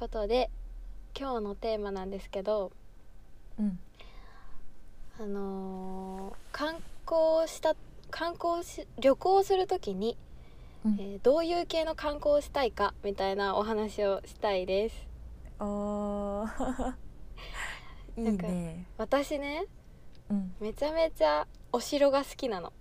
ことで今日のテーマなんですけどうん。あのー観光した観光し旅行するときに、うん。えーどういう系の観光をしたいかみたいなお話をしたいです。おー。いいなんかね私ねうん。めちゃめちゃお城が好きなの。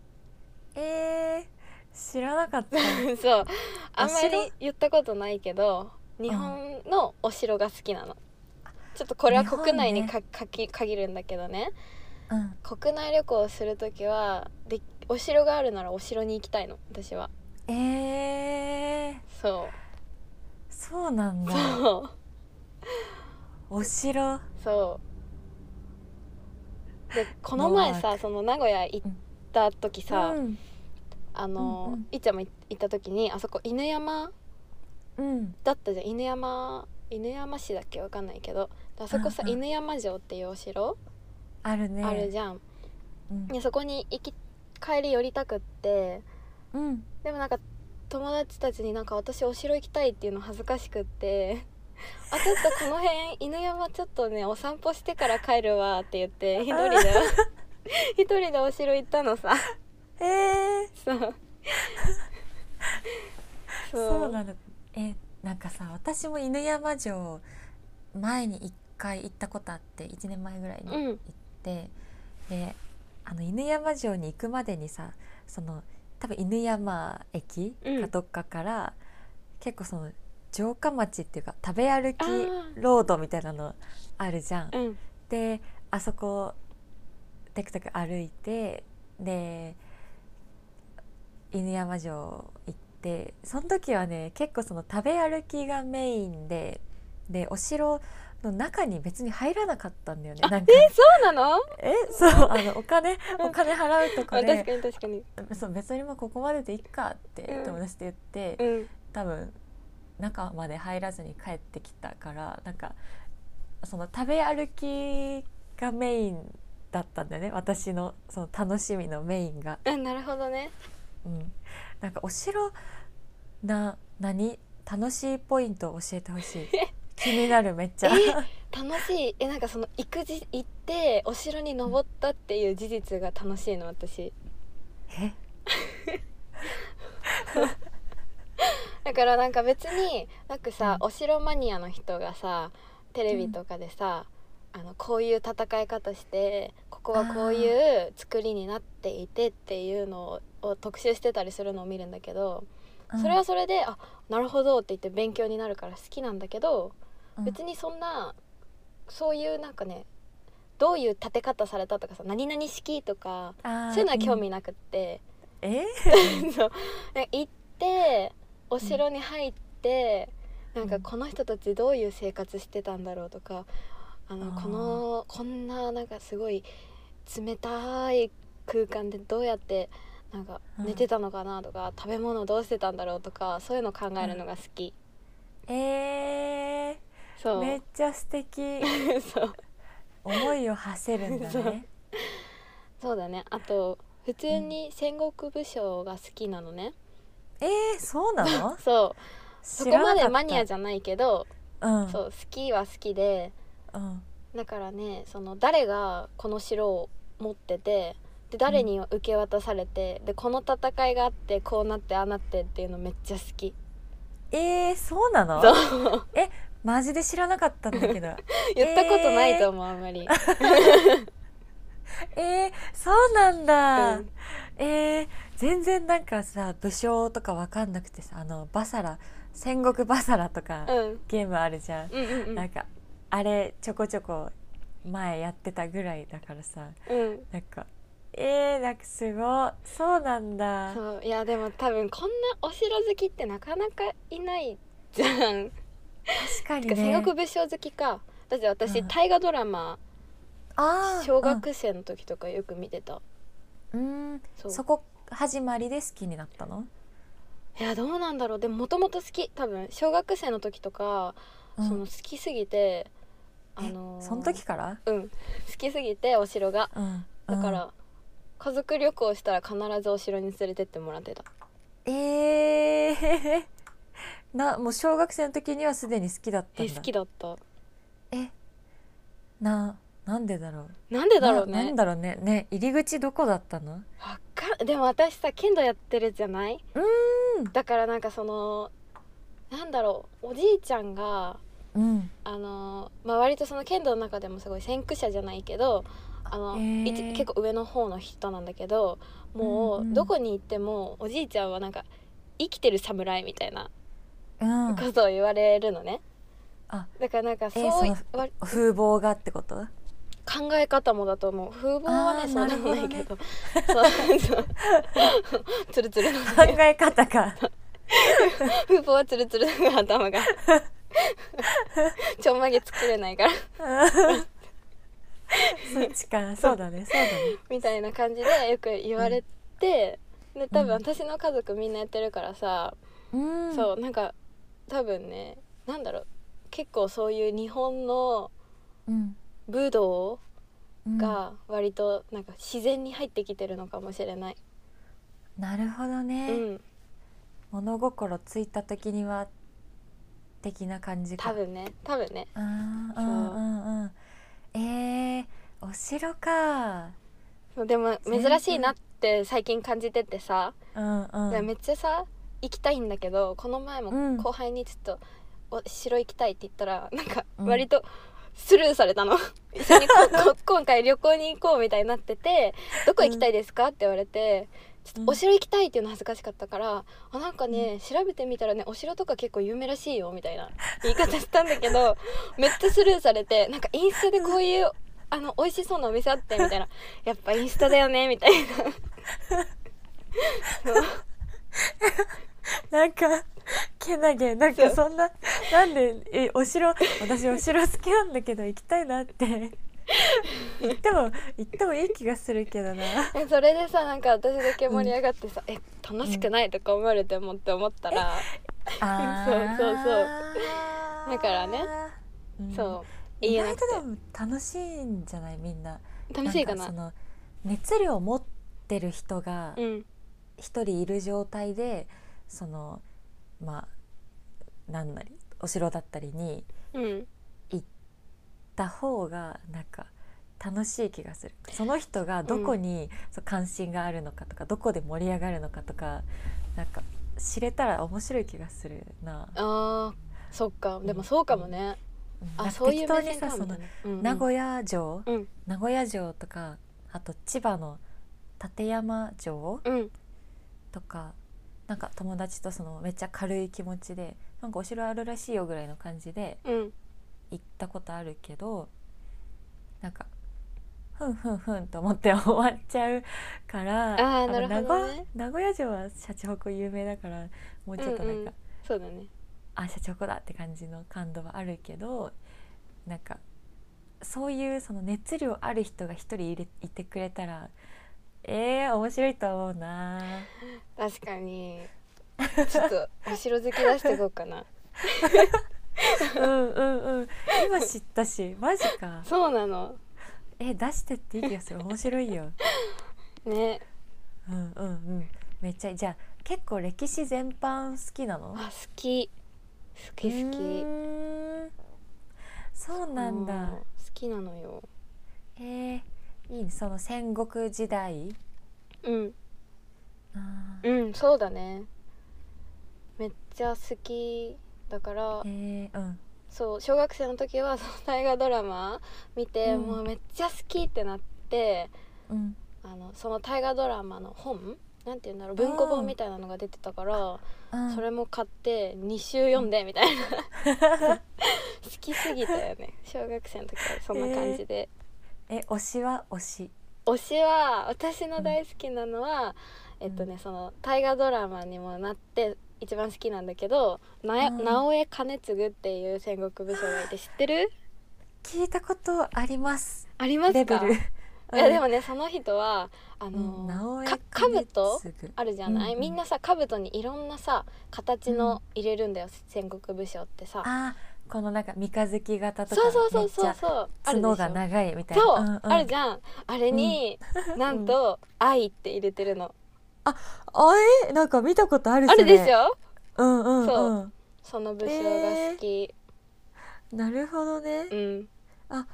えー、知らなかった。そう。あんまり言ったことないけど日本のお城が好きなの、ちょっとこれは国内に日かかき限るんだけどね。うん。国内旅行をする時はでお城があるならお城に行きたいの。私は。えー、そう。そうなんだ。そう。お城？そう。でこの前さその名古屋行った時さ、うん。あの、うんうん。いっちゃんも行った時にあそこ犬山うん。だったじゃん。犬山犬山市だっけ？わかんないけど。であそこさ、うんうん。犬山城っていうお城、あるね。あるじゃん。うん。でそこに行き帰り寄りたくって。うん。でもなんか友達たちになんか私お城行きたいっていうの恥ずかしくって。あちょっとこの辺犬山ちょっとねお散歩してから帰るわって言って 一人で一人でお城行ったのさ。えー、そう。そう。なんだえなんかさ私も犬山城前に1回行ったことあって1年前ぐらいにうん。行って、であの犬山城に行くまでにさその多分犬山駅うん。かどっかから、結構その城下町っていうか食べ歩きロードみたいなのあるじゃん。うん。であそこテクテク歩いてで犬山城行ってその時はね結構その食べ歩きがメインででお城の中に別に入らなかったんだよね。なんか。えそうなの？えそう あのお金お金払うとあか確かでに確かに。そう別にもうここまででいいかってうん。友達と言って、うん。多分中まで入らずに帰ってきたからなんかその食べ歩きがメインだったんだよね。私のその楽しみのメインが。うんなるほどね。うん、なんかお城な何？楽しいポイントを教えてほしい。気になるめっちゃ。え？楽しい。えなんかその行くじ行ってお城に登ったっていう事実が楽しいの私。え？だからなんか別になんかさ、うん。お城マニアの人がさテレビとかでさ、あのこういう戦い方してここはこういう作りになっていてっていうのを特集してたりするのを見るんだけど、それはそれであなるほどって言って勉強になるから好きなんだけど、別にそんなそういうなんかねどういう建て方されたとかさ何々式とかそういうのは興味なくって、うん。え？行ってお城に入って、なんかこの人たちどういう生活してたんだろうとかあのこのこんななんかすごい冷たい空間でどうやってなんかうん。寝てたのかなとか、食べ物どうしてたんだろうとかそういうの考えるのが好き、えー、そう。めっちゃ素敵。そう。思いを馳せるんだね。そう。だね。あと普通に戦国武将が好きなのね、えー、そうなの？そう。そこまでマニアじゃないけど、うん。そう好きは好きでうん。だからねその誰がこの城を持っててで誰に受け渡されて、でこの戦いがあってこうなってああなってっていうのめっちゃ好き。えー、そうなの？そう。マジで知らなかったんだけど。言ったことないと思う、あんまり、えー、そうなんだ、うん。えー、全然なんかさ武将とかわかんなくてさあのバサラ戦国バサラとか、うん、ゲームあるじゃん、うんうんうん。なんかあれちょこちょこ前やってたぐらいだからさうん。なんかえー、なんかすごい。そうなんだ。そう。いやでも多分こんなお城好きってなかなかいないじゃん、確かにね。戦国武将好きか。だって私、うん。大河ドラマ小学生の時とかよく見てた、うん。そこ始まりで好きになったの、いやどうなんだろう。でももともと好き。多分小学生の時とか、うん。その好きすぎてあえのーその時から、うん。好きすぎてお城が。うん、だから、家族旅行したら必ずお城に連れてってもらってた。うんえー、なもう小学生の時にはすでに好きだったんだ。え好きだった。えななんでだろう？なんでだろうね。ななんだろうね。ね入り口どこだったの？わかんでも私さ剣道やってるじゃない？うん。だからなんかそのなんだろうおじいちゃんがうん。あのまあ割とその剣道の中でもすごい先駆者じゃないけどあの、へー。一結構上の方の人なんだけどもうんううん。どこに行ってもおじいちゃんはなんか生きてる侍みたいなうん。ことを言われるのね、あ。だからなんかそうえー風貌がってこと？考え方もだと思う。風貌はねそうでもないけど。そうそう。ツルツルの考え方が。風貌はツルツルの頭が ちょんまげ作れないから。そっちか。そうだね。そうだね。みたいな感じでよく言われて、で多分うん。私の家族みんなやってるからさ、うん。そうなんか多分ねなんだろう結構そういう日本のうん。武道うん。が割となんか自然に入ってきてるのかもしれない。なるほどうね、ん、物心ついた時には的な感じか。多分ね。多分ね。あーそううんうん。う。んえー、お城か。そう。でも珍しいなって最近感じててさ、うんうん。めっちゃさ行きたいんだけどこの前もうん。後輩にちょっと「お城行きたい」って言ったらなんかうん。割とスルーされたの。一緒に 今回旅行に行こうみたいになってて「どこ行きたいですか?」って言われて「ちょっとお城行きたい」っていうの恥ずかしかったから「あなんかね調べてみたらねお城とか結構有名らしいよ」みたいな 言い方したんだけどめっちゃスルーされてなんかインスタでこういうあの美味しそうなお店あってみたいな「やっぱインスタだよね」みたいな。なんかけなげなんかそんななんでえお城私お城好きなんだけど行きたいなって言っても行ってもいい気がするけどな。えそれでさなんか私だけ盛り上がってさ「え楽しくない?」とか思われてもって思ったら、あそうー そうそう。だからね、うん。そう。言意外とでも楽しいんじゃないみんな。楽しいかな？んその熱量を持ってる人がうん。一人いる状態でそのまあなんなりお城だったりにうんた方がなんか楽しい気がする。その人がどこに、関心があるのかとかどこで盛り上がるのかとかなんか知れたら面白い気がするな。あーそっか。でもそうかもね、うん。あそういう適当目線にさそのうんうん。名古屋城、うん。名古屋城とかあと千葉の館山城うん。とかなんか友達とそのめっちゃ軽い気持ちでなんかお城あるらしいよぐらいの感じでうん行ったことあるけどなんかふんふんふんと思って終わっちゃうからのあーなるほどね。名古屋名古屋城はシャチホコ有名だからもうちょっとなんか、うんうんそうだね。あシャチホコだって感じの感動はあるけどなんかそういうその熱量ある人が一人いれいてくれたらえー、面白いと思うな。確かに。ちょっとお城好き出していこうかな うんうんうん。今知ったしマジか。そうなの。え出してっていい気がする。面白いよ。ね。うんうんうん。めっちゃじゃあ結構歴史全般好きなの？あ好き。好き好き。そうなんだ。う。ん好きなのよ。えー、いいね。その戦国時代？うん。あうんそうだね。めっちゃ好きだからーえー、うん。そう小学生の時はその大河ドラマ見て、うん。もうめっちゃ好きってなってうん。あのその大河ドラマの本なんて言うんだろう文庫本みたいなのが出てたから、うん。それも買って2週読んでみたいな。好きすぎたよね。小学生の時はそんな感じで、え推しは推し？推しは私の大好きなのは、えっとねその大河ドラマにもなって一番好きなんだけどな、うん。直江兼続っていう戦国武将がいて知ってる？聞いたことあります。ありますか？いやでもねその人はあうのん直江か兼兜次あるじゃない、うんうん。みんなさ兜にいろんなさ形の入れるんだよ、戦国武将ってさ。あーこのなんか三日月型とかそうそうそうそうそう。角が長いみたいな。そう、んん。あるじゃん。あれに、なんと「愛」って入れてるの、あえなんか見たことあるあるでしょ？ょうんうん。そう。んその武将が好き、なるほどね。うん。あ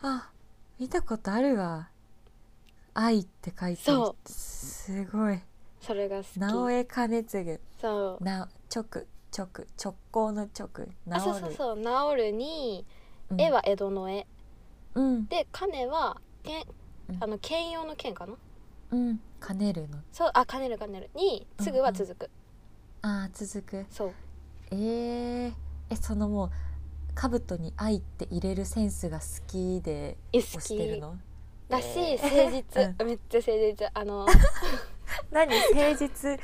あ見たことあるわ。愛って書いてある。すごい。それが好き。直江兼次。そう。な直直直行の直。あそうそうそう。治る。にうん。絵は江戸の絵。うん。で金はけんうん。あの兼用の兼かな？うん。兼ねるの。そうあ兼ねる兼ねる。にすぐは続く、あー続く。そう。えー、えそのもう兜に愛って入れるセンスが好きでえ好押してるき。のだしえー。誠実、めっちゃ誠実。あの 何？誠実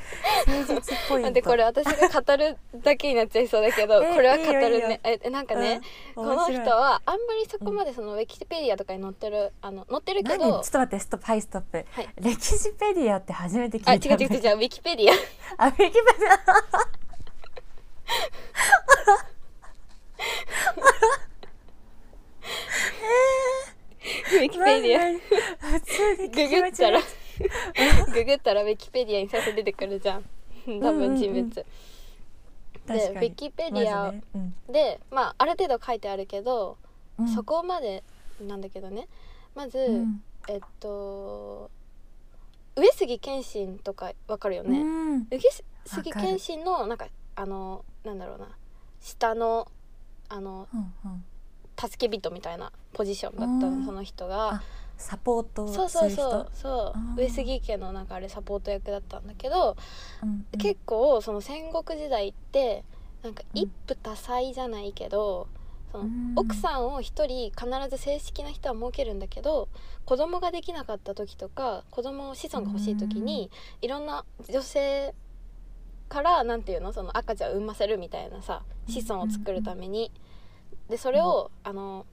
誠実っぽいなんでこれ私が語るだけになっちゃいそうだけどえこれは語るね。えなんかね、この人はあんまりそこまでそのウィキペディアとかに載ってるあの載ってるけ何？ちょどっと待ってストップはいストップ。はい。歴史ペディアって初めて聞いうた。んだ違う違う違うウィキペディア。あウィキペディウィキペディア。ア。普通に聞グき間違え ググったらウィキペディアに最初出てくるじゃん。多分人物、うん。うんうんでウィキペディアまずね。うん。でまあある程度書いてあるけど、うん。そこまでなんだけどね。まず、うん。えっと上杉謙信とかわかるよね、うん。上杉謙信のなんかあのなんだろうな。下のあのうんうん。助け人みたいなポジションだったその人が。あサポートそうそうする人？そう。上杉家のなんかあれサポート役だったんだけど、うんうん。結構その戦国時代ってなんかうん。一夫多妻じゃないけど、そのうん。奥さんを一人必ず正式な人は設けるんだけど子供ができなかった時とか子供子孫が欲しい時にいろんな女性からなんていうの？その赤ちゃんを産ませるみたいなさ子孫を作るために。でそれを、あの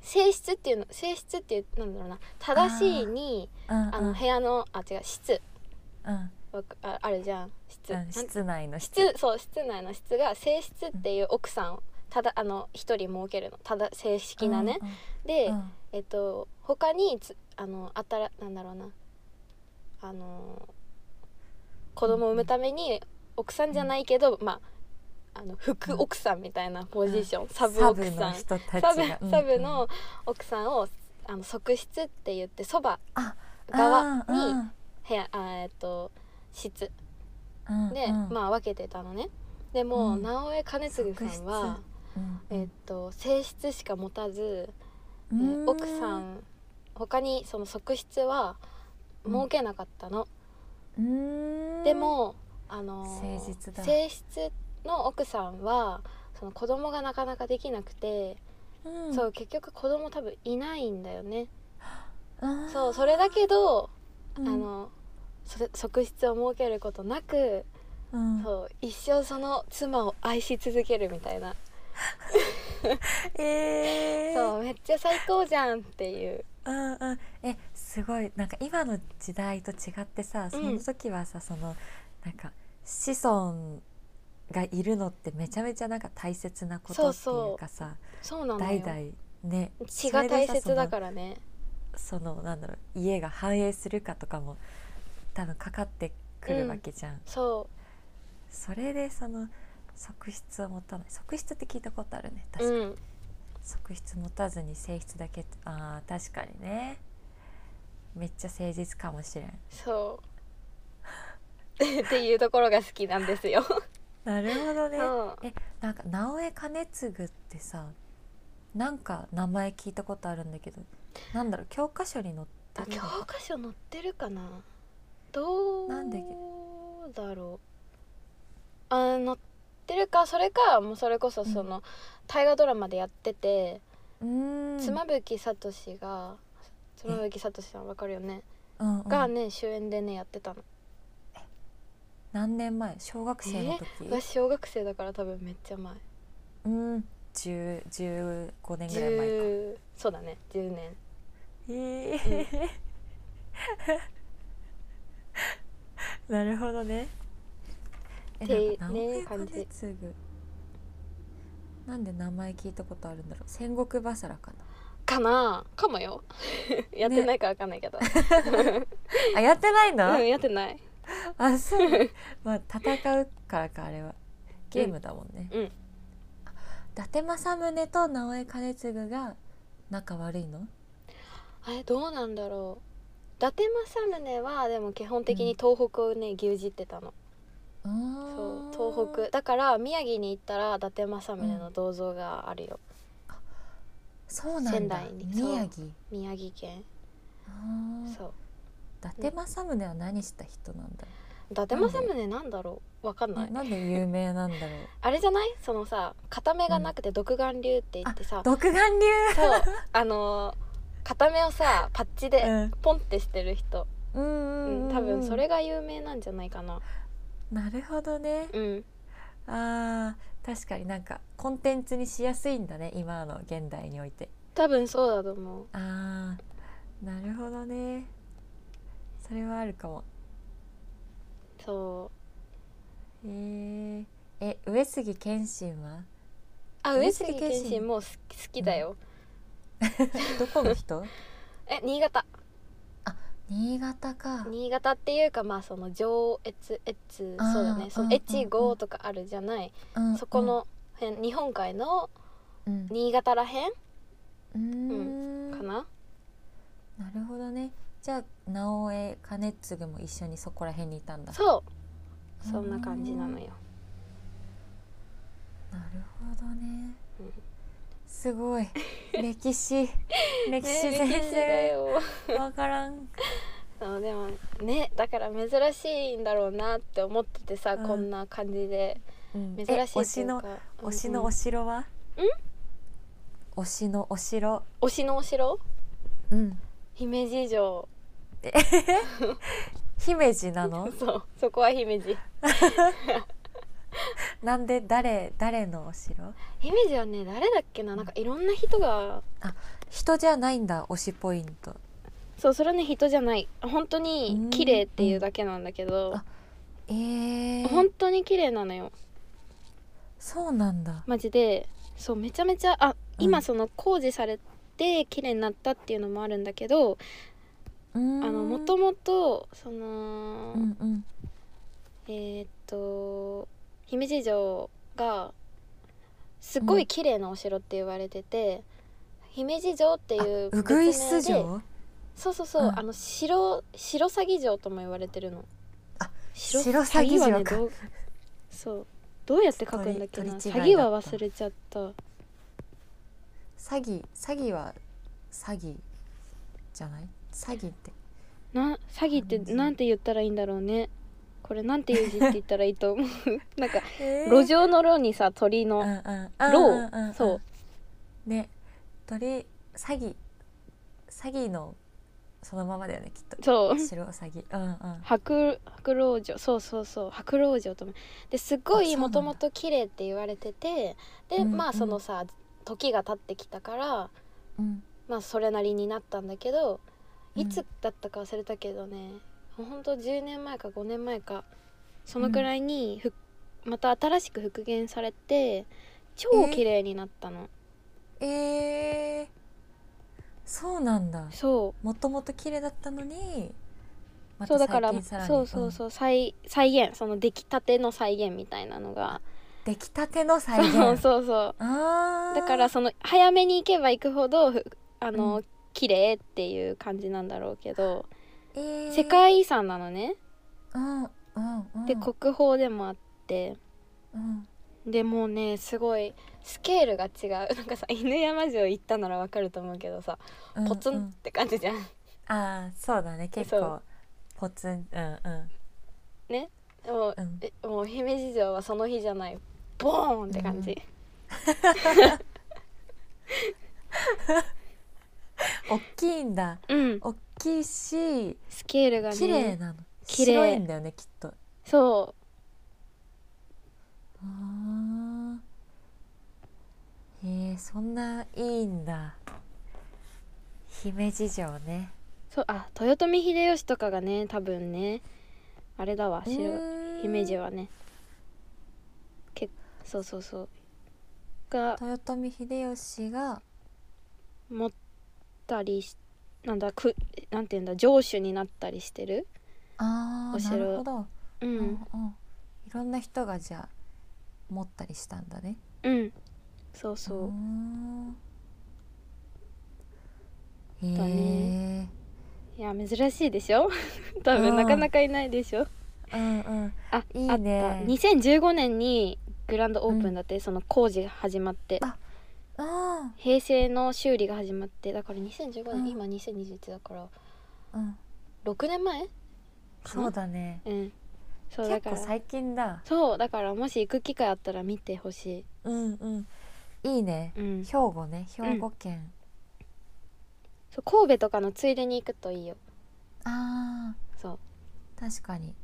性質っていうの性質っていうなんだろうな。正しいにうんあの部屋のあ違う室うん。ああるじゃん。室、うん室内の室室そう室内の室が正室っていう奥さんをただあの一人設けるの。ただ正式なね、で、うんうん。えっと他につあのあたらなんだろうな。あの子供を産むために奥さんじゃないけど、まああの副奥さんみたいなポジション、サブ奥さのんサブがサブの奥さんをあの側室って言ってそばあ側にうん部屋あえっと室。うんで、うん。まあ分けてたのね。でも、うん。直江兼次さんは、うんえっと性質しか持たず、えうん。ー奥さん他にその側室は設けなかったの、うん。でもあのー性質の奥さんはその子供がなかなかできなくて、うん。そう結局子供多分いないんだよね、うんそうそれだけど、うん。あのそれ側室を設けることなく、うん。そう一生その妻を愛し続けるみたいな、えー。そうめっちゃ最高じゃんっていう。うんうん。えすごい。なんか今の時代と違ってさその時はさ、そのなんか子孫がいるのってめちゃめちゃなんか大切なことっていうかさそうなの代よ々ね血が大切だらからね。そのなんだろう家が繁栄するかとかも多分かかってくるわけじゃん、そそれでその側室を持たない。側室って聞いたことあるねう確かに、うん。側室持たずに性質だけあー確かにね。めっちゃ誠実かもしれん。そう。っていうところが好きなんですよ。なるほどね。そう。えなんか直江兼次ってさなんか名前聞いたことあるんだけどなんだろう教科書に載ってあ教るのか科書載ってるかな？どうなんでだろう。あ載ってるかそれかもうそれこそその、大河ドラマでやってて、うーん。妻夫木聡が妻夫木聡さんわかるよね、うんうん。がね主演でねやってたの何年前？小学生の時？私小学生だから多分めっちゃ前。うん。10 15年ぐらい前か。10そうだね。10年。えー。なるほどね。えてなんかね直江兼次なんで名前聞いたことあるんだろう？戦国バサラかな？かな？かもよ。やってないかわかんないけど、あやってないんだ、うんやってない あそう。まあ戦うからかあれは。ゲームだもんね、うん。伊達政宗と直江兼次が仲悪いの？あれどうなんだろう。伊達政宗はでも基本的に東北をね牛耳ってたの。そう東北。だから宮城に行ったら伊達政宗の銅像があるよ、そうなんだ。仙台に。宮城。宮城県。そう伊達政宗は何した人なんだろ伊達政宗なんだろう？わかんう、ない。なんで有名なんだろう？あれじゃない？そのさ片目がなくて独眼竜って言ってさ、独眼竜？そう。あのー片目をさパッチでうん。ポンってしてる人、うんうんううんん。多分それが有名なんじゃないかな。なるほどね。うん。あー確かになんかコンテンツにしやすいんだね今の現代において。多分そうだと思う。あーなるほどねそれはあるかも。そへー。え上杉謙信は？うあ上上杉謙信も好き好きだよ、どこの人？え新潟。新潟か。新潟っていうかまあその上越越そうだね。その越後とかあるじゃない、うんそこの辺日本海のうん。新潟らへん？うーんかな、なるほどねじゃあ直江兼次も一緒にそこら辺にいたんだ。そう。そんな感じなのよ。なるほどね、うん。すごい。歴史。歴史ね全然よ。わからん。そうでもねだから珍しいんだろうなって思っててさ、うん。こんな感じで。うん。珍しいっていうしのか推しのおうんうん？城は推しのお城？推しのお城？うん姫路城。姫路なの？そうそこは姫路。なんで誰誰のお城？姫路はね誰だっけな？なんかいろんな人が。人じゃないんだ推しポイント。そうそれはね人じゃない。本当に綺麗っていうだけなんだけど、あえー、本当に綺麗なのよ。そうなんだ。マジで。そうめちゃめちゃあうん。今その工事されて綺麗になったっていうのもあるんだけど、あのもともとその、うんうん。えーっと姫路城がすごい綺麗なお城って言われてて、姫路城っていう別名でそうそうそう、うん。あの白白鷺城とも言われてるの。あ白白鷺城ねどうそう。どうやって書くんだっけな？取り取り違いだった。鷺は忘れちゃった詐欺詐欺は詐欺じゃない？詐欺って。な詐欺ってなんて言ったらいいんだろうね。これなんていう字って言ったらいいと思う。なんかえ路上の路にさ鳥のうんうん。ロうんそう。ね。鳥詐欺。詐欺のそのままだよねきっと。そう。白詐欺。うんうん。白白老城そうそうそう。白老城ともですっごいもともと綺麗って言われててで、うんまあうんそのさ時が経ってきたからうん。まあそれなりになったんだけどうん。いつだったか忘れたけどね、ほんと10年前か5年前かそのくらいにふ、また新しく復元されて超綺麗になったの、えー、そうなんだ。そう。もともと綺麗だったのにそうだからそうそうそう再再現その出来たての再現みたいなのが出来たての再現。そうそうそう。だからその早めに行けば行くほどふあの、うん。綺麗っていう感じなんだろうけど、えー。世界遺産なのね、うんうんうん。で国宝でもあって。うん。でもうねすごいスケールが違う。なんかさ犬山城行ったならわかると思うけどさうんポツンうんって感じじゃん、ああそうだね。結構ポツンうんうん。ね？もう,、うん。えもう姫路城はその日じゃないボーンって感じ、大きいんだ。うん。大きいしスケールがね綺麗なの。綺麗。白いんだよねきっと。そあえー、そんないいんだ。姫路城ね。そうあ豊臣秀吉とかがね多分ねあれだわう城ーん。姫路はね。けそうそうそう。が豊臣秀吉が持ったりしなんだくなんていうんだ城主になったりしてるあお城。るほど、ううんうん。んいろんな人がじゃあ持ったりしたんだね。うん。そうそう。へだえいや珍しいでしょ？多うん。分なかなかいないでしょ？うんうん。あいいね。あった。2015年にグランドオープンだって、その工事が始まって。ああ平成の修理が始まってだから2015年、うん。今2021だからーうん。6年前？そうだね。うん。そうだから。結構最近だ。そうだからもし行く機会あったら見てほしうんうん。いいね。い、うん、兵庫ね。兵庫県、そう神戸とかのついでに行くといいよ。あそう。ー確かに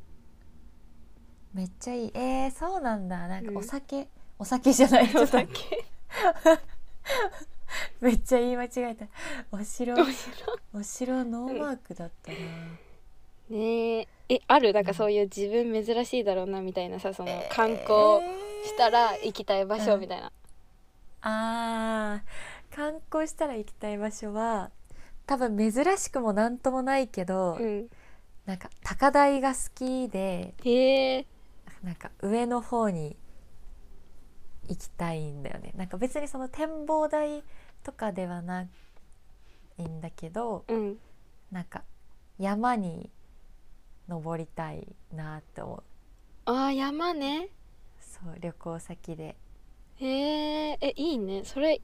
めっちゃいい。えー、そうなんだ。なんかうん。お酒、お酒じゃない。ちょっと。だ けめっちゃ言い間違えた。お城。お城。ノーマークだったな、いねえ。えある？なんかそういう自分珍しいだろうなみたいなさその観光したら行きたい場所みたいな、あー。観光したら行きたい場所は多分珍しくもなんともないけど、うん。なんか高台が好きでへえなんか上の方に行きたいんだよね。なんか別にその展望台とかではないんだけどうん。なんか山に登りたいなって思う。あー山ね。そう旅行先で。へええいいね。それ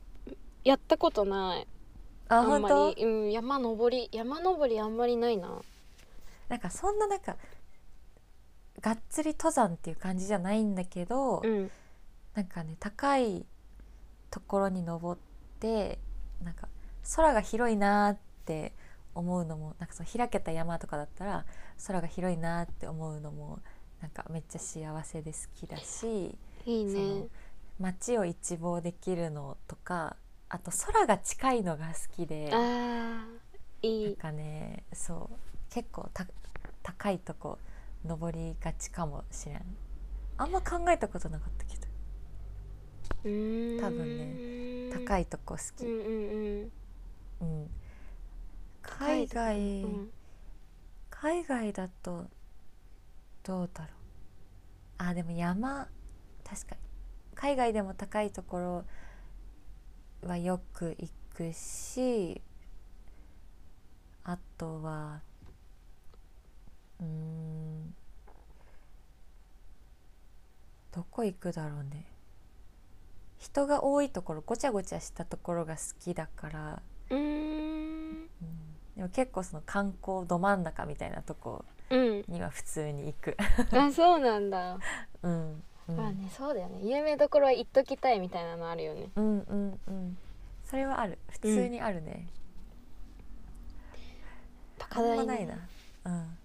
やったことない。あ本当？り、うん、山登り。山登りあんまりないな。なんかそんななんかがっつり登山っていう感じじゃないんだけど、うん。なんかね高いところに登ってなんか空が広いなーって思うのもなんかその開けた山とかだったら空が広いなーって思うのもなんかめっちゃ幸せで好きだし、いいそのね街を一望できるのとかあと空が近いのが好きであなんーいい。かねそう結構た高いとこ登りがちかもしれん。あんま考えたことなかったけど。多分高いとこ好き、うんうんうん、海外、うんうん。海外だとどうだろう。あでも山。確かに。海外でも高いところはよく行くしあとはうーんどこ行くだろうね人が多いところごちゃごちゃしたところが好きだからうーんうんでも結構その観光ど真ん中みたいなとこうんには普通に行く。あそうなんだ、うん、うん、まあねそうだよね有名どころは行っときたいみたいなのあるよねうんうんうん。それはある。普通にあるね。あん高台ないな。うん。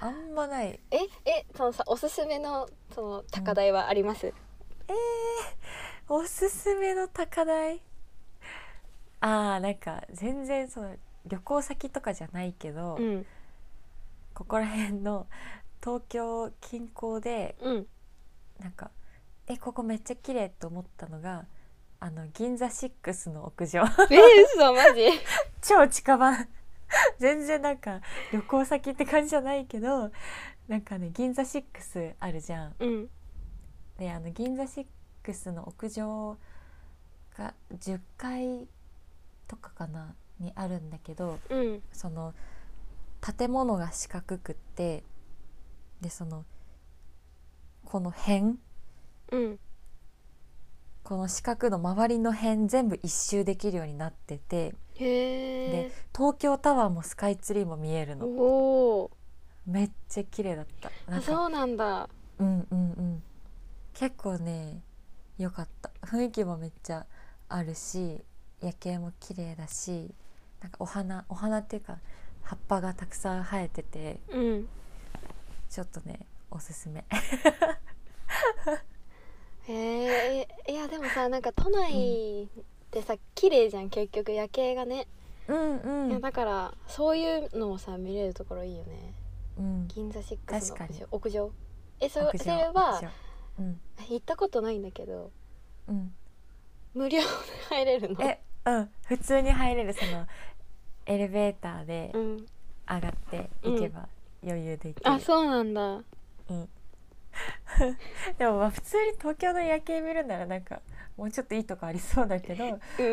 あんまない。ええそのさおすすめのその高台はあります、おすすめの高台？ああ、なんか全然その旅行先とかじゃないけど、うん。ここら辺の東京近郊でうん。なんかえここめっちゃ綺麗と思ったのがあの銀座シックスの屋上。え嘘マジ？超近場 全然なんか旅行先って感じじゃないけどなんかね銀座シックスあるじゃん。うん。であの銀座シックスの屋上が10階とかかなにあるんだけどうん。その建物が四角くってでそのこの辺うんこの四角の周りの辺全部一周できるようになっててへでえ東京タワーもスカイツリーも見えるの。めっちゃ綺麗だった。なんかあそうなんだ。うんうんうん。結構ね良かった。雰囲気もめっちゃあるし夜景も綺麗だしなんかお花お花っていうか葉っぱがたくさん生えててうん。ちょっとねおすすめへえいやでもさなんか都内ってさ綺麗じゃん結局夜景がね、うんうん。いやだからそういうのをさ見れるところいいよね。うん。銀座シックスの屋上。えそそれはうん。行ったことないんだけどうん。無料で入れるの？えうん。普通に入れるそのエレベーターでうん。上がって行けば余裕で行ける、あそうなんだ。うん でもまあ普通に東京の夜景見るならなんかもうちょっといいとこありそうだけど、う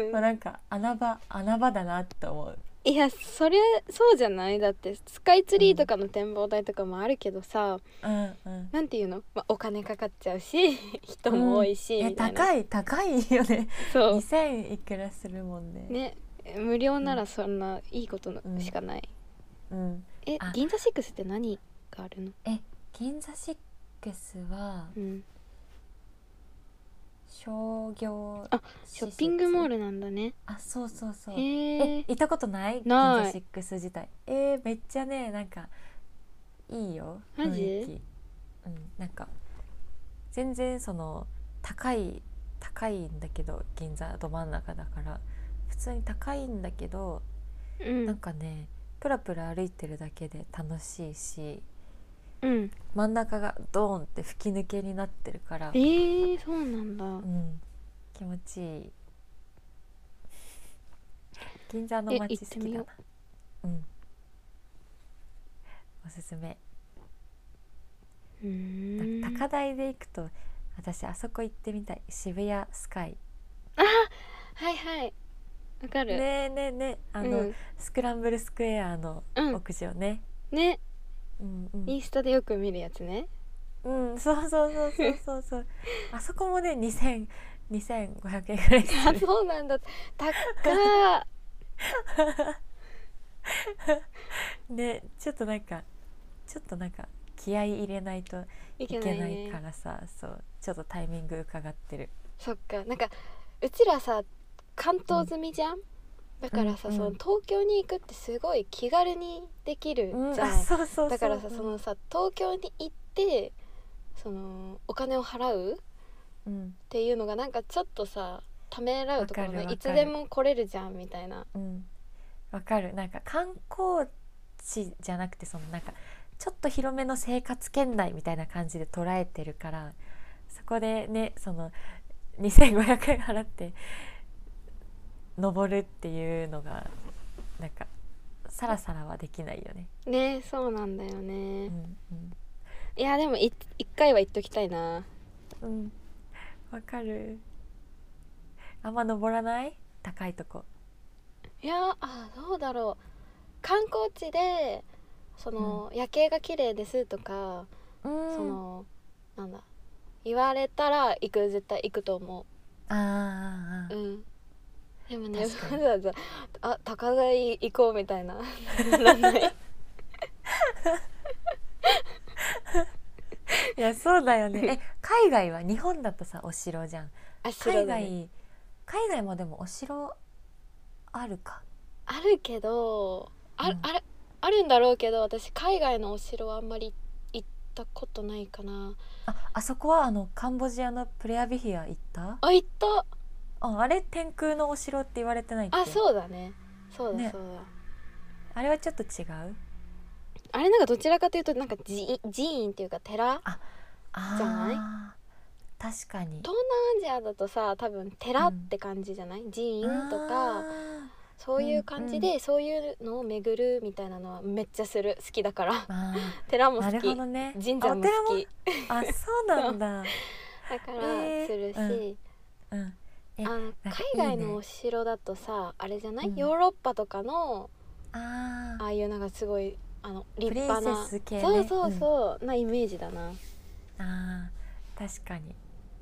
ん。まあ、なんか穴場穴場だなって思う。いやそれそうじゃない。だってスカイツリーとかの展望台とかもあるけどさ、うんうん。なんていうの、まあ、お金かかっちゃうし 人も多いし、えみたいな。高い高いよね。そう。2000いくらするもんね。ね。無料ならそんないいことのうん。しかない、うん。えあ。銀座シックスって何があるの？え銀座シックスはうん。商業あショッピングモールルなんだね。あそうそうそう。へええ行ったことない？ない。銀座シックス自体。えー、めっちゃねなんかいいよ。マジ？雰囲気。うんなんか全然その高い高いんだけど銀座ど真ん中だから。普通に高いんだけどうん。なんかねプラプラ歩いてるだけで楽しいしうん。真ん中がドーンって吹き抜けになってるから。えー、そうなんだ、うん、気持ちいい。銀座のえ街行ってみよ好きだな。うん。おすすめ、うーん。高台で行くと私あそこ行ってみたい。渋谷スカイ。はいはい。わかる。ねえねえねえ。あの、うん。スクランブルスクエアのうん。屋上ね。ねうんうん、インスタでよく見るやつね。うん、そうそうそうそうそうそう。あそこもね2000 2500円ぐらいすあるそうなんだ。高っ。ねちょっとなんかちょっとなんか気合い入れないといいけないからさそうちょっとタイミング伺ってる。そっか。なんかうちらさ関東済みじゃん、だからさ、うんうんその東京に行くってすごい気軽にできるうんじゃん、うそうそうだからさうんそのさ東京に行ってそのお金を払うっうん。ていうのがなんかちょっとさためらうところね。いつでも来れるじゃんみたいな。うん。わかる。なんか観光地じゃなくてそのなんかちょっと広めの生活圏内みたいな感じで捉えてるからそこでねその2500円払って登るっていうのがなんかさらさらはできないよね。ねそうなんだようね、ん。いやでもい一回は行っときたいな。うん。うんわかる。あんま登らない？高いとこ。いやあどうだろう。観光地でその、夜景が綺麗ですとか、うん。そのなんだ。言われたら行く絶対行くと思あーあーあうんでもねわざわざあ高台行こうみたいな。なんないいやそうだよね。え海外は日本だとさお城じゃん。あ海外、ね。海外もでもお城あるか？あるけどあ,、うん。あれあるんだろうけど私海外のお城はあんまり行ったことないかな。ああそこはあのカンボジアのプレアビヒア行った？あ行ったああれ天空のお城って言われてないっけ？あそうだね。そうだね。そうだ、あれはちょっと違う？あれなんかどちらかというとなんか寺寺院っていうか寺あー。じゃない？確かに。東南アジアだとさ多分寺って感じじゃない、寺院とかあそういう感じで、うそういうのを巡るみたいなのはめっちゃする好きだから。寺も好き。ね。神社も好き。あそうなんだ。だからえー。するし、うん。えあのなんか海外のお城だとさあれじゃない、うん。ヨーロッパとかのあー。ああいうなんかすごいあの立派な。ね。そうそうそう、なイメージだな。あー確かに。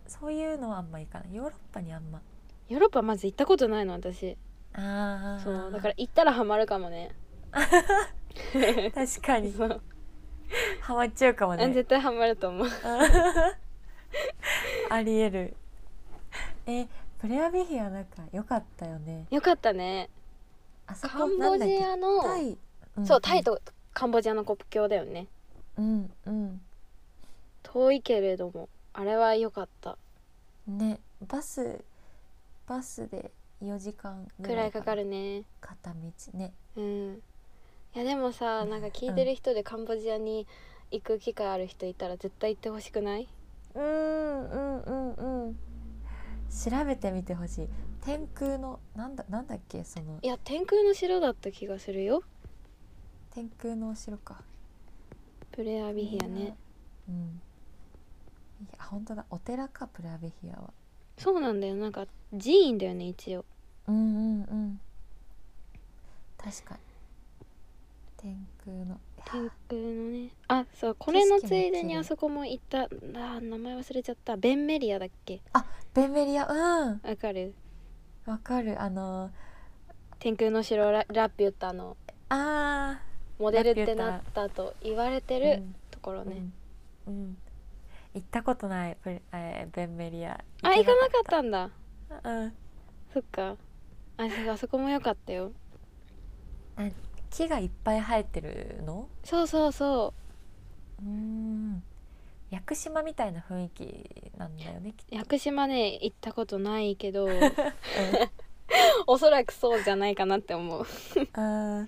そういうのはあんまいかない。ヨーロッパにあんま。ヨーロッパまず行ったことないの私。ああそうだから行ったらハマるかもね。確かに。そう。ハマっちゃうかもあね絶対ハマると思う。あ りえる。えプレアビヒアなんか良かったよね。よかったね。あそこカンボジアのタイ、んそうタイとカンボジアの国境だよね。うんうん。遠いけれどもあれは良かった。ねバスバスで4時間ぐくらいかかるるね。片道ね。うん。いやでもさなんか聞いてる人でカンボジアに行く機会ある人いたら絶対行ってほしくないうんうんうんうん調べてみてほしい。天空のなんだなんだっけその。いや天空の城だった気がするよ。天空のお城か。プレアビヒアね。うん。いや本当だ。お寺かプラベヒアは。そうなんだよ。なんか寺院だよね一応。うんうんうん。確かに。天空の天空のね。あそうこれのついでにあそこも行った。あー名前忘れちゃった。ベンメリアだっけ？ベンメリア？うん。わかる。わかる。あの天空の城ララピュタの。あモデルってなったと言われてーるところうんね、うん、うん。行ったことないプレ、えーベンメリア。あ行かなかったんだ。た。うん。そっか。ああそこも良かったよ。木がいっぱい生えてるの？そうそうそう。うん屋久島みたいな雰囲気なんだよね屋久島ね行ったことないけど おそらくそうじゃないかなって思う、あー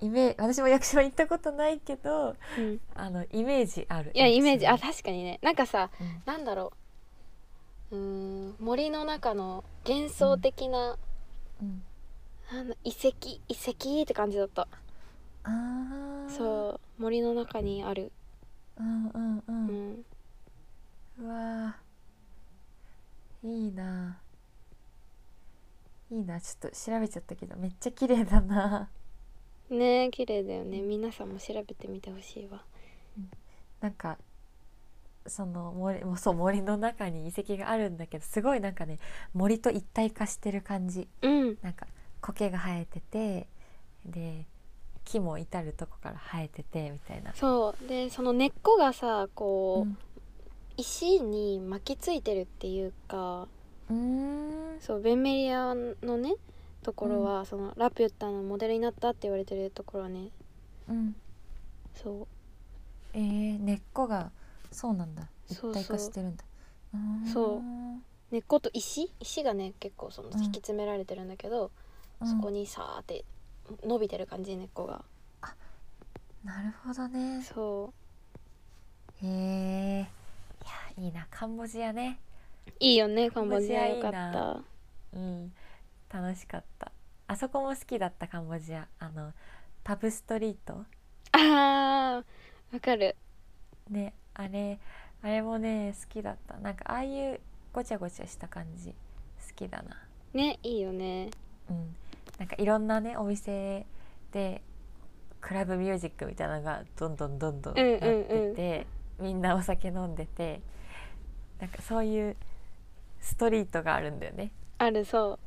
イメ私も屋久島行ったことないけどうん、あのイメージある。いやイメージあ確かにね。なんかさ島うん。なんだろう。うーん森の中の幻想的な,、うん。なん。だ遺跡遺跡って感じだった。ああそう森の中にあるうんうんううん。わーいいな。いいな。ちょっと調べちゃったけどめっちゃ綺麗だな。ねえ綺麗だよね。皆さんも調べてみてほしいわ。なんかその森もうそう森の中に遺跡があるんだけどすごいなんかね森と一体化してる感じ。うん。なんか苔が生えててで木も至るとこから生えててみたいな。そう。でその根っこがさこう、うん。石に巻きついてるっていうかうーん。そうベンメリアのねところは、そのラピュタのモデルになったって言われてるところはねうん。そう。えー、根っこがそうなんだ。一体化してるんだ。そう。根っこと石？石がね結構そのうん。引き詰められてるんだけど、うん。そこにさーって伸びてる感じ根っこが。なるほどね。そへえ。いやいいな。カンボジアね。ういいよねカンボジア。よかった。なうん。楽しかった。あそこも好きだったカンボジア。あのパブストリート。あーわかる。ねあれあれもね好きだった。なんかああいうごちゃごちゃした感じ好きだな。ねいいよね。うんなんかいろんなねお店でクラブミュージックみたいなのがどんどんどんどんなってて、うん。うんみんなお酒飲んでてなんかそういうストリートがあるんだよね。あるそ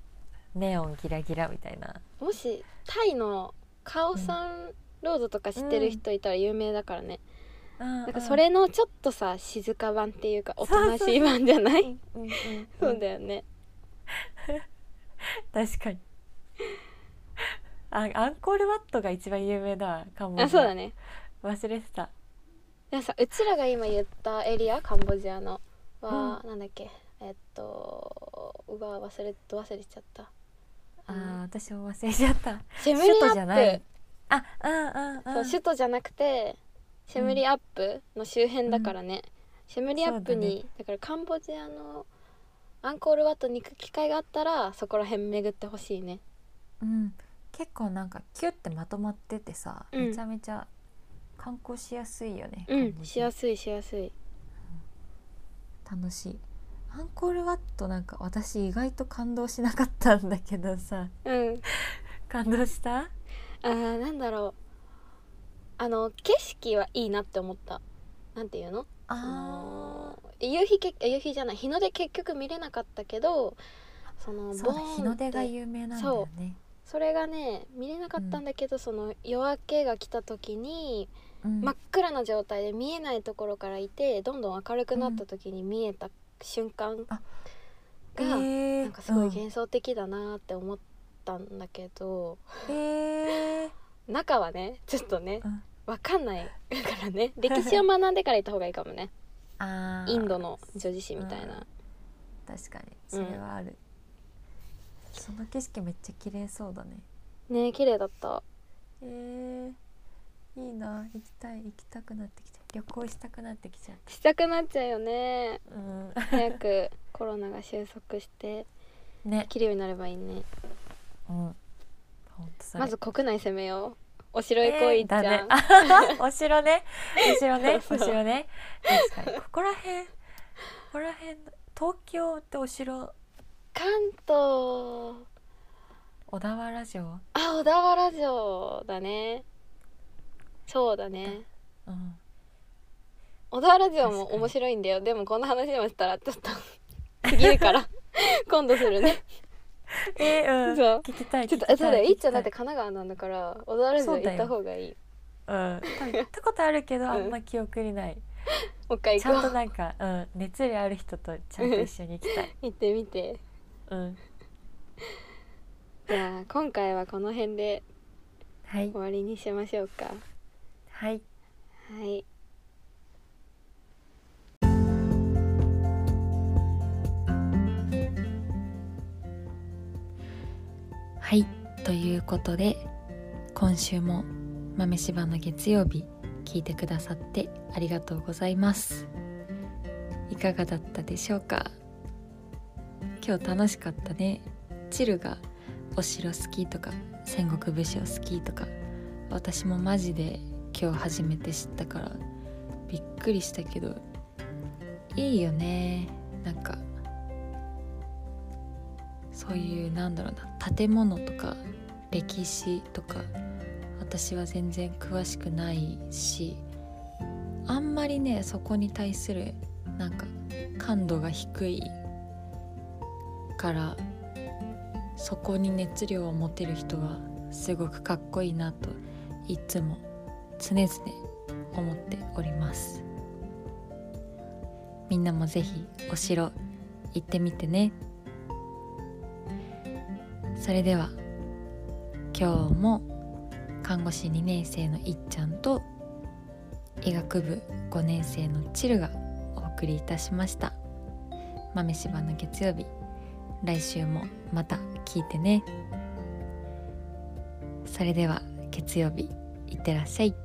ネオンギラギラみたいな。うもしタイのカオサンロードとか知ってる人いたら有名だからね、ななんかそれのちょっとさ静か版っていうかおとなしい版じゃない？うんうんうん。そうだよね。確かにあアンコールワットが一番有名だわカンボジア。あそうだね。忘れてた。でもさうちらが今言ったエリアカンボジアのは、なんだっけ？えっとうわ忘れど忘れちゃった。あー私も忘れちゃった。シェムリアッゃない。プあうんうんうん。そう首都じゃなくてシェムリアップの周辺だからね、シェムリアップにだ,、からカンボジアのアンコールワットに行く機会があったらそこら辺巡ってほしいね。うん、結構なんかキュッてまとまっててさ、うん。めちゃめちゃ観光しやすいよね、うんしやすいしやすい。楽しい。アンコールワットなんか私意外と感動しなかったんだけどさ。うん。感動した？あーなんだろう。あの景色はいいなって思った。なんていうの？あの夕日け夕日じゃない。日の出結局見れなかったけどそのーそ日の出が有名なんだよねそれがね見れなかったんだけど、その夜明けが来た時にうん。真っ暗な状態で見えないところからいてどんどん明るくなった時に見えた瞬間が、えー。なんかすごいうん幻想的だなって思ったんだけど、えー。中はねちょっとねうん。わかんないからね。歴史を学んでから行った方がいいかもね。インドの女子誌みたいな、確かに。それはある、その景色めっちゃ綺麗そうだね。ね綺麗だった。えー、いいな。行きたい。行きたくなってきて旅行したくなってきちゃっしたくなっちゃうよね。たうん。早くコロナが収束してね。できるようになればいいね。うん。まず国内攻めよう。お城行こういっちゃん、お城ね。お城ね。お城ね。確かに。ここら辺ここら辺東京ってお城関東。小田原城？あ小田原城だね。そうだね。うん。小田原城も面白いんだよ。でもこの話もしたらちょっと過ぎるから。今度するね。えー、うん。そう。聞きたいちょっとそうだよ。いっちゃんだって神奈川なんだから小田原城行った方がいい。うん。行ったことあるけど ん。あんま記憶にない、もう一回ちゃんとなんか、うん、熱量ある人とちゃんと一緒に行きたい。行ってみてうん。じゃあ今回はこの辺ではい。終わりにしましょうか。はい。はい。はい。ということで今週も豆柴の月曜日聞いてくださってありがとうございます。いかがだったでしょうか？今日楽しかったね。チルがお城好きとか戦国武将好きとか私もマジで今日初めて知ったからびっくりしたけどいいよね。なんかそういうなんだろうな建物とか歴史とか私は全然詳しくないしあんまりねそこに対するなんか感度が低いからそこに熱量を持てる人はすごくかっこいいなといつも常々思っております。みんなもぜひお城行ってみてね。それでは今日も看護師2年生のいっちゃんと医学部5年生のチルがお送りいたしました。豆柴の月曜日。来週もまた聞いてね。それでは月曜日いってらっしゃい。